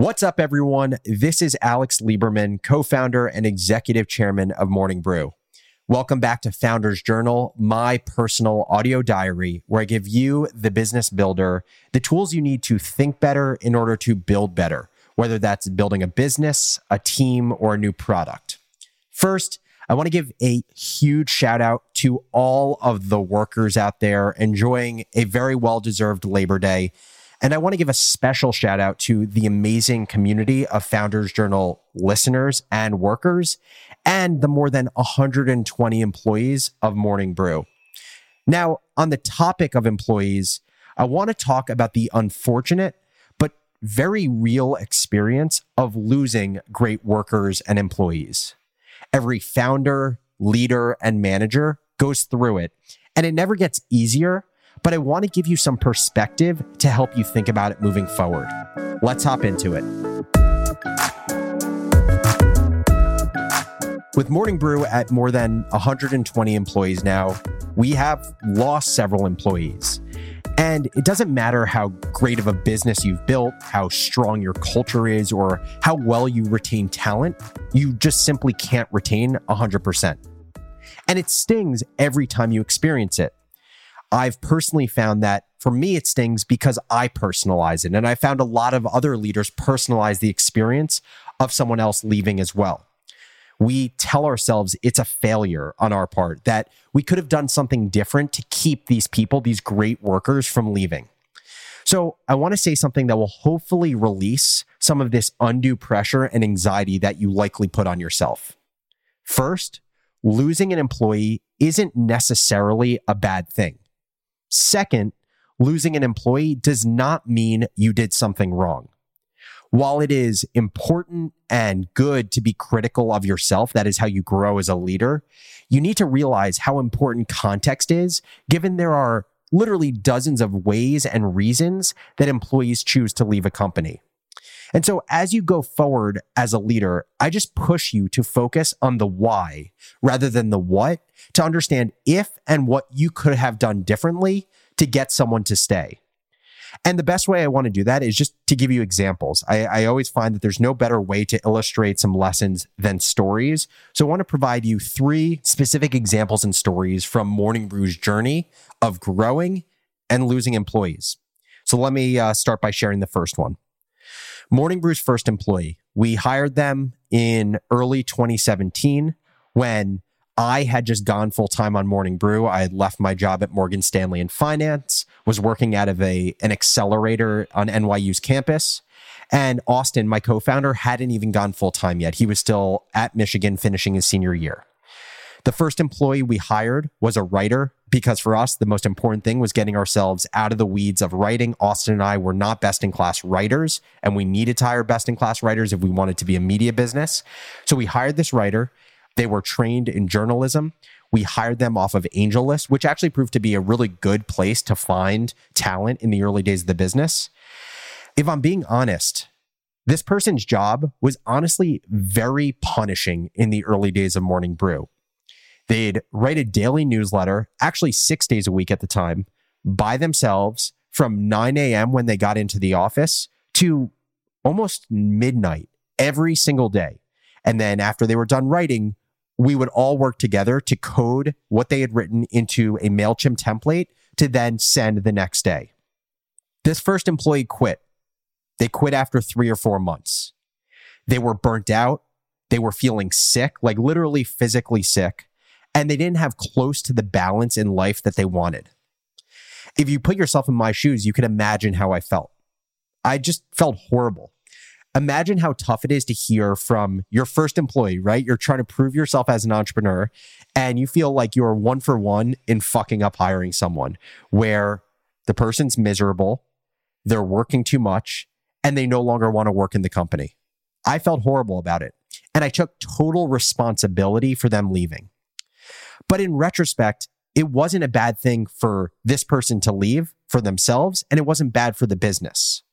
What's up, everyone? This is Alex Lieberman, co founder and executive chairman of Morning Brew. Welcome back to Founders Journal, my personal audio diary, where I give you, the business builder, the tools you need to think better in order to build better, whether that's building a business, a team, or a new product. First, I want to give a huge shout out to all of the workers out there enjoying a very well deserved Labor Day and I want to give a special shout out to the amazing community of Founders Journal listeners and workers, and the more than 120 employees of Morning Brew. Now, on the topic of employees, I want to talk about the unfortunate but very real experience of losing great workers and employees. Every founder, leader, and manager goes through it, and it never gets easier but I want to give you some perspective to help you think about it moving forward. Let's hop into it. With Morning Brew at more than 120 employees now, we have lost several employees. And it doesn't matter how great of a business you've built, how strong your culture is, or how well you retain talent, you just simply can't retain 100%. And it stings every time you experience it. I've personally found that for me, it stings because I personalize it. And I found a lot of other leaders personalize the experience of someone else leaving as well. We tell ourselves it's a failure on our part, that we could have done something different to keep these people, these great workers, from leaving. So I want to say something that will hopefully release some of this undue pressure and anxiety that you likely put on yourself. First, losing an employee isn't necessarily a bad thing. Second, losing an employee does not mean you did something wrong. While it is important and good to be critical of yourself, that is how you grow as a leader, you need to realize how important context is, given there are literally dozens of ways and reasons that employees choose to leave a company. And so as you go forward as a leader, I just push you to focus on the why rather than the what to understand if and what you could have done differently to get someone to stay. And the best way I want to do that is just to give you examples. I, I, always find that there's no better way to illustrate some lessons than stories. So I want to provide you three specific examples and stories from Morning Brew's journey of growing and losing employees. So let me uh, start by sharing the first one. Morning Brew's first employee. We hired them in early 2017 when I had just gone full time on Morning Brew. I had left my job at Morgan Stanley in finance, was working out of a an accelerator on NYU's campus. And Austin, my co-founder, hadn't even gone full time yet. He was still at Michigan finishing his senior year. The first employee we hired was a writer because for us, the most important thing was getting ourselves out of the weeds of writing. Austin and I were not best in class writers, and we needed to hire best in class writers if we wanted to be a media business. So we hired this writer. They were trained in journalism. We hired them off of AngelList, which actually proved to be a really good place to find talent in the early days of the business. If I'm being honest, this person's job was honestly very punishing in the early days of Morning Brew. They'd write a daily newsletter, actually six days a week at the time, by themselves from 9 a.m. when they got into the office to almost midnight every single day. And then after they were done writing, we would all work together to code what they had written into a MailChimp template to then send the next day. This first employee quit. They quit after three or four months. They were burnt out. They were feeling sick, like literally physically sick and they didn't have close to the balance in life that they wanted. If you put yourself in my shoes, you can imagine how I felt. I just felt horrible. Imagine how tough it is to hear from your first employee, right? You're trying to prove yourself as an entrepreneur and you feel like you're one for one in fucking up hiring someone where the person's miserable, they're working too much, and they no longer want to work in the company. I felt horrible about it. And I took total responsibility for them leaving. But in retrospect, it wasn't a bad thing for this person to leave for themselves, and it wasn't bad for the business.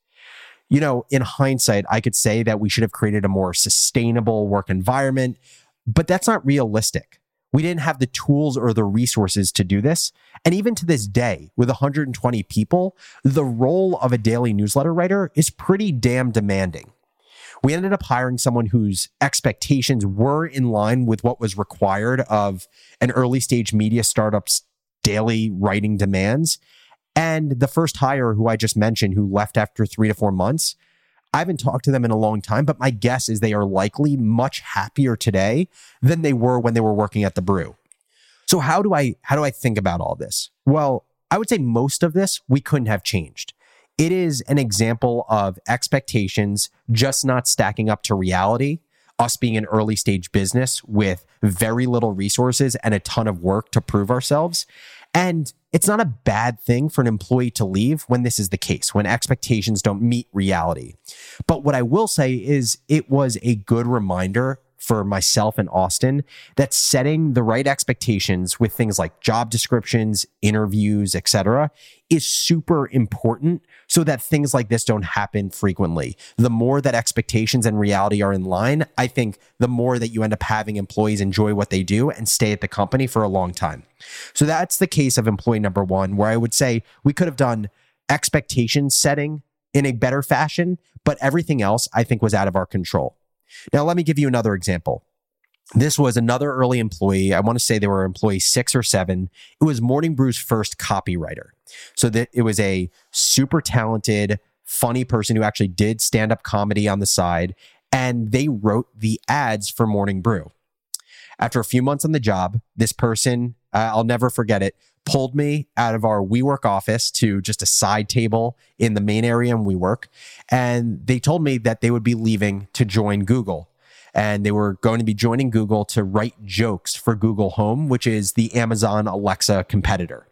You know, in hindsight, I could say that we should have created a more sustainable work environment, but that's not realistic. We didn't have the tools or the resources to do this. And even to this day, with 120 people, the role of a daily newsletter writer is pretty damn demanding. We ended up hiring someone whose expectations were in line with what was required of an early stage media startup's daily writing demands. And the first hire, who I just mentioned, who left after three to four months, I haven't talked to them in a long time, but my guess is they are likely much happier today than they were when they were working at the brew. So how do I how do I think about all this? Well, I would say most of this we couldn't have changed. It is an example of expectations just not stacking up to reality, us being an early stage business with very little resources and a ton of work to prove ourselves. And it's not a bad thing for an employee to leave when this is the case, when expectations don't meet reality. But what I will say is it was a good reminder for myself and Austin that setting the right expectations with things like job descriptions, interviews, etc., is super important so that things like this don't happen frequently. The more that expectations and reality are in line, I think the more that you end up having employees enjoy what they do and stay at the company for a long time. So that's the case of employee number 1 where I would say we could have done expectation setting in a better fashion, but everything else I think was out of our control. Now, let me give you another example. This was another early employee. I want to say they were employee six or seven. It was Morning Brew's first copywriter. So that it was a super talented, funny person who actually did stand up comedy on the side. And they wrote the ads for Morning Brew. After a few months on the job, this person, uh, I'll never forget it, pulled me out of our WeWork office to just a side table in the main area in WeWork. And they told me that they would be leaving to join Google. And they were going to be joining Google to write jokes for Google Home, which is the Amazon Alexa competitor.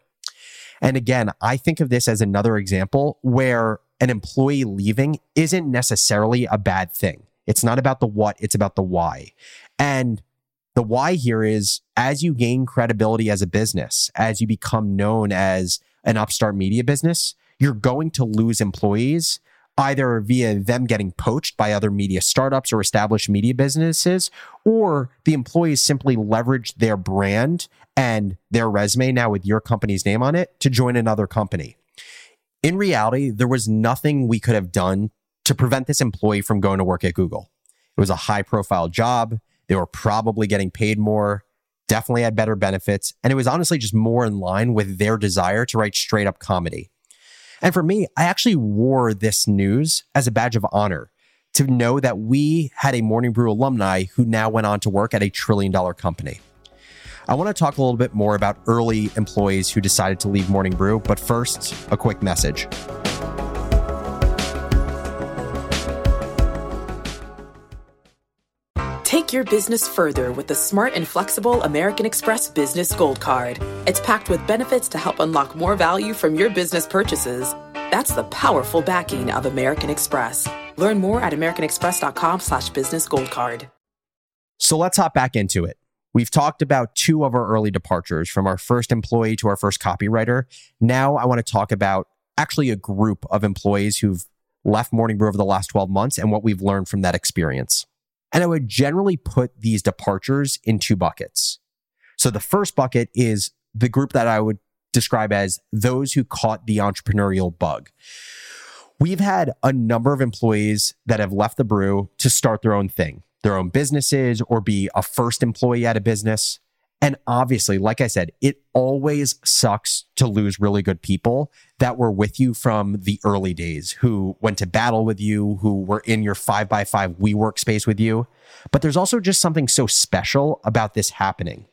And again, I think of this as another example where an employee leaving isn't necessarily a bad thing. It's not about the what, it's about the why. And the why here is as you gain credibility as a business, as you become known as an upstart media business, you're going to lose employees either via them getting poached by other media startups or established media businesses, or the employees simply leverage their brand and their resume now with your company's name on it to join another company. In reality, there was nothing we could have done to prevent this employee from going to work at Google. It was a high profile job. They were probably getting paid more, definitely had better benefits. And it was honestly just more in line with their desire to write straight up comedy. And for me, I actually wore this news as a badge of honor to know that we had a Morning Brew alumni who now went on to work at a trillion dollar company. I want to talk a little bit more about early employees who decided to leave Morning Brew, but first, a quick message. Take your business further with the smart and flexible American Express Business Gold Card. It's packed with benefits to help unlock more value from your business purchases. That's the powerful backing of American Express. Learn more at americanexpress.com slash business gold card. So let's hop back into it. We've talked about two of our early departures from our first employee to our first copywriter. Now I want to talk about actually a group of employees who've left Morning Brew over the last 12 months and what we've learned from that experience. And I would generally put these departures in two buckets. So the first bucket is the group that I would describe as those who caught the entrepreneurial bug. We've had a number of employees that have left the brew to start their own thing, their own businesses, or be a first employee at a business. And obviously, like I said, it always sucks to lose really good people that were with you from the early days, who went to battle with you, who were in your five by five WeWork space with you. But there's also just something so special about this happening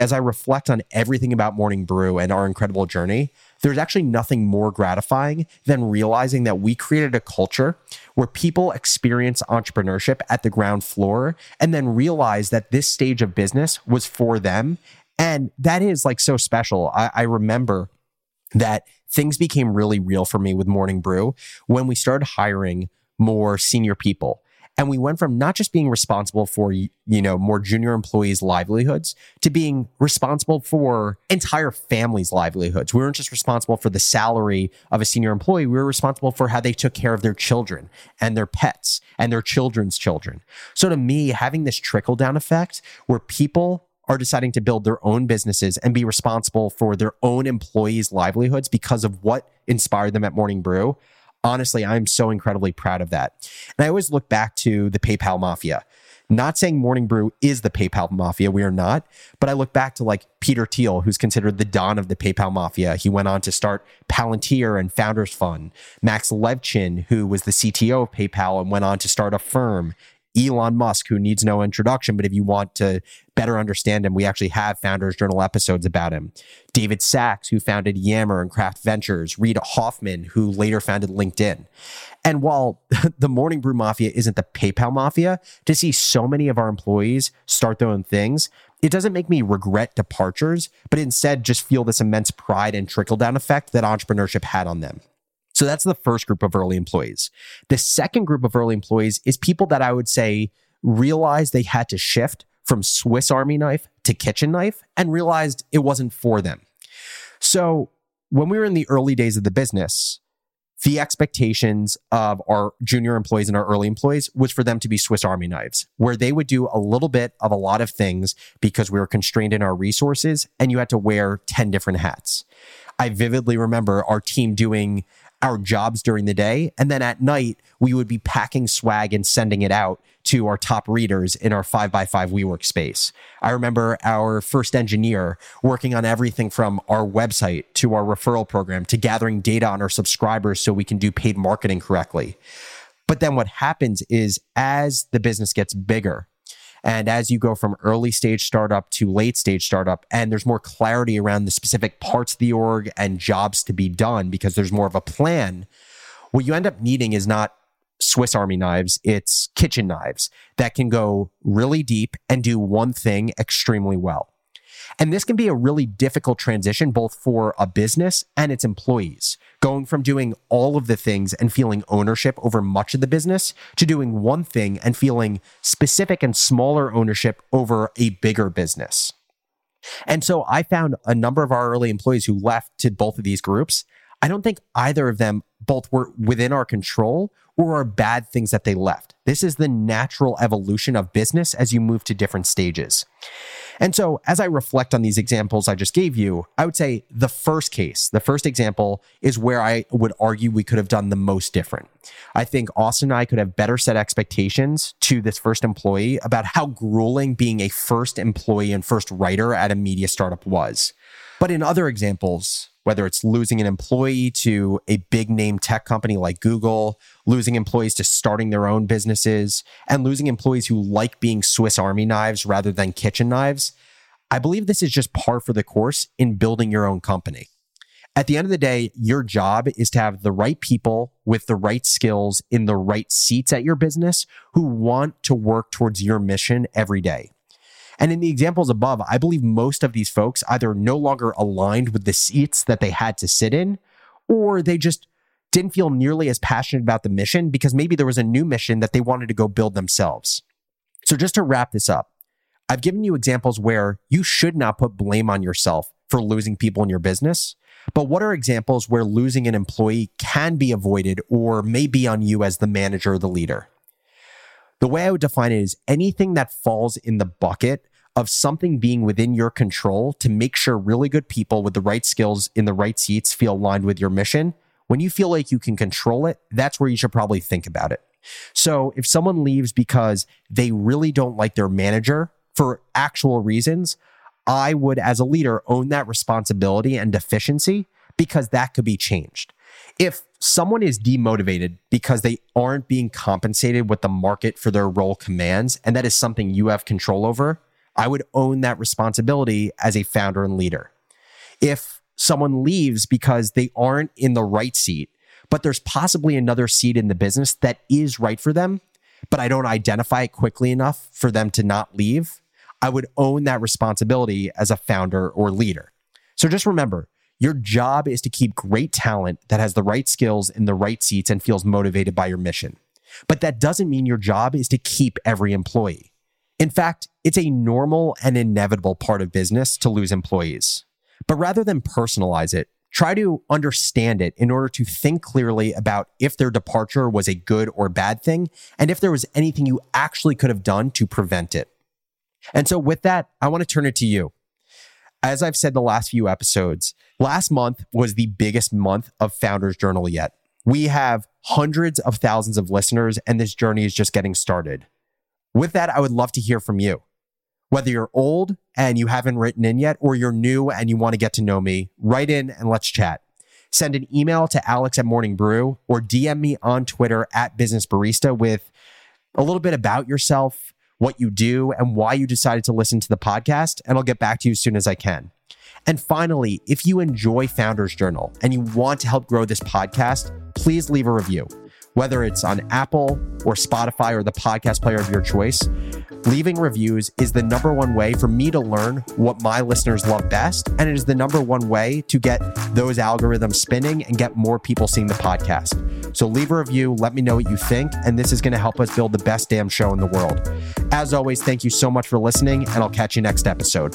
as I reflect on everything about Morning Brew and our incredible journey, there's actually nothing more gratifying than realizing that we created a culture where people experience entrepreneurship at the ground floor and then realize that this stage of business was for them. And that is like so special. I, I remember that things became really real for me with Morning Brew when we started hiring more senior people and we went from not just being responsible for, you know, more junior employees' livelihoods to being responsible for entire families' livelihoods. We weren't just responsible for the salary of a senior employee. We were responsible for how they took care of their children and their pets and their children's children. So to me, having this trickle down effect where people are deciding to build their own businesses and be responsible for their own employees' livelihoods because of what inspired them at Morning Brew, Honestly, I'm so incredibly proud of that. And I always look back to the PayPal mafia. Not saying Morning Brew is the PayPal mafia, we are not, but I look back to like Peter Thiel, who's considered the don of the PayPal mafia. He went on to start Palantir and Founders Fund. Max Levchin, who was the CTO of PayPal and went on to start Affirm. Elon Musk, who needs no introduction, but if you want to better understand him, we actually have Founders Journal episodes about him. David Sacks, who founded Yammer and Craft Ventures. Reid Hoffman, who later founded LinkedIn. And while the Morning Brew Mafia isn't the PayPal Mafia, to see so many of our employees start their own things, it doesn't make me regret departures, but instead just feel this immense pride and trickle down effect that entrepreneurship had on them. So that's the first group of early employees. The second group of early employees is people that I would say realized they had to shift from Swiss Army knife to kitchen knife and realized it wasn't for them. So when we were in the early days of the business, the expectations of our junior employees and our early employees was for them to be Swiss Army knives, where they would do a little bit of a lot of things because we were constrained in our resources and you had to wear 10 different hats. I vividly remember our team doing our jobs during the day. And then at night, we would be packing swag and sending it out to our top readers in our five by five WeWork space. I remember our first engineer working on everything from our website to our referral program to gathering data on our subscribers so we can do paid marketing correctly. But then what happens is as the business gets bigger, and as you go from early stage startup to late stage startup, and there's more clarity around the specific parts of the org and jobs to be done because there's more of a plan, what you end up needing is not Swiss Army knives, it's kitchen knives that can go really deep and do one thing extremely well. And this can be a really difficult transition, both for a business and its employees, going from doing all of the things and feeling ownership over much of the business to doing one thing and feeling specific and smaller ownership over a bigger business. And so I found a number of our early employees who left to both of these groups. I don't think either of them both were within our control or are bad things that they left. This is the natural evolution of business as you move to different stages. And so, as I reflect on these examples I just gave you, I would say the first case, the first example is where I would argue we could have done the most different. I think Austin and I could have better set expectations to this first employee about how grueling being a first employee and first writer at a media startup was. But in other examples, whether it's losing an employee to a big name tech company like Google, losing employees to starting their own businesses, and losing employees who like being Swiss Army knives rather than kitchen knives, I believe this is just par for the course in building your own company. At the end of the day, your job is to have the right people with the right skills in the right seats at your business who want to work towards your mission every day. And in the examples above, I believe most of these folks either no longer aligned with the seats that they had to sit in, or they just didn't feel nearly as passionate about the mission because maybe there was a new mission that they wanted to go build themselves. So, just to wrap this up, I've given you examples where you should not put blame on yourself for losing people in your business. But what are examples where losing an employee can be avoided or may be on you as the manager or the leader? The way I would define it is anything that falls in the bucket of something being within your control to make sure really good people with the right skills in the right seats feel aligned with your mission. When you feel like you can control it, that's where you should probably think about it. So if someone leaves because they really don't like their manager for actual reasons, I would, as a leader, own that responsibility and deficiency because that could be changed. If someone is demotivated because they aren't being compensated what the market for their role commands, and that is something you have control over, I would own that responsibility as a founder and leader. If someone leaves because they aren't in the right seat, but there's possibly another seat in the business that is right for them, but I don't identify it quickly enough for them to not leave, I would own that responsibility as a founder or leader. So just remember, your job is to keep great talent that has the right skills in the right seats and feels motivated by your mission. But that doesn't mean your job is to keep every employee. In fact, it's a normal and inevitable part of business to lose employees. But rather than personalize it, try to understand it in order to think clearly about if their departure was a good or bad thing and if there was anything you actually could have done to prevent it. And so, with that, I want to turn it to you. As I've said the last few episodes, last month was the biggest month of Founders Journal yet. We have hundreds of thousands of listeners, and this journey is just getting started. With that, I would love to hear from you. Whether you're old and you haven't written in yet, or you're new and you want to get to know me, write in and let's chat. Send an email to alex at morning brew or DM me on Twitter at business barista with a little bit about yourself, what you do, and why you decided to listen to the podcast. And I'll get back to you as soon as I can. And finally, if you enjoy Founders Journal and you want to help grow this podcast, please leave a review whether it's on Apple or Spotify or the podcast player of your choice. Leaving reviews is the number one way for me to learn what my listeners love best. And it is the number one way to get those algorithms spinning and get more people seeing the podcast. So leave a review, let me know what you think, and this is going to help us build the best damn show in the world. As always, thank you so much for listening, and I'll catch you next episode.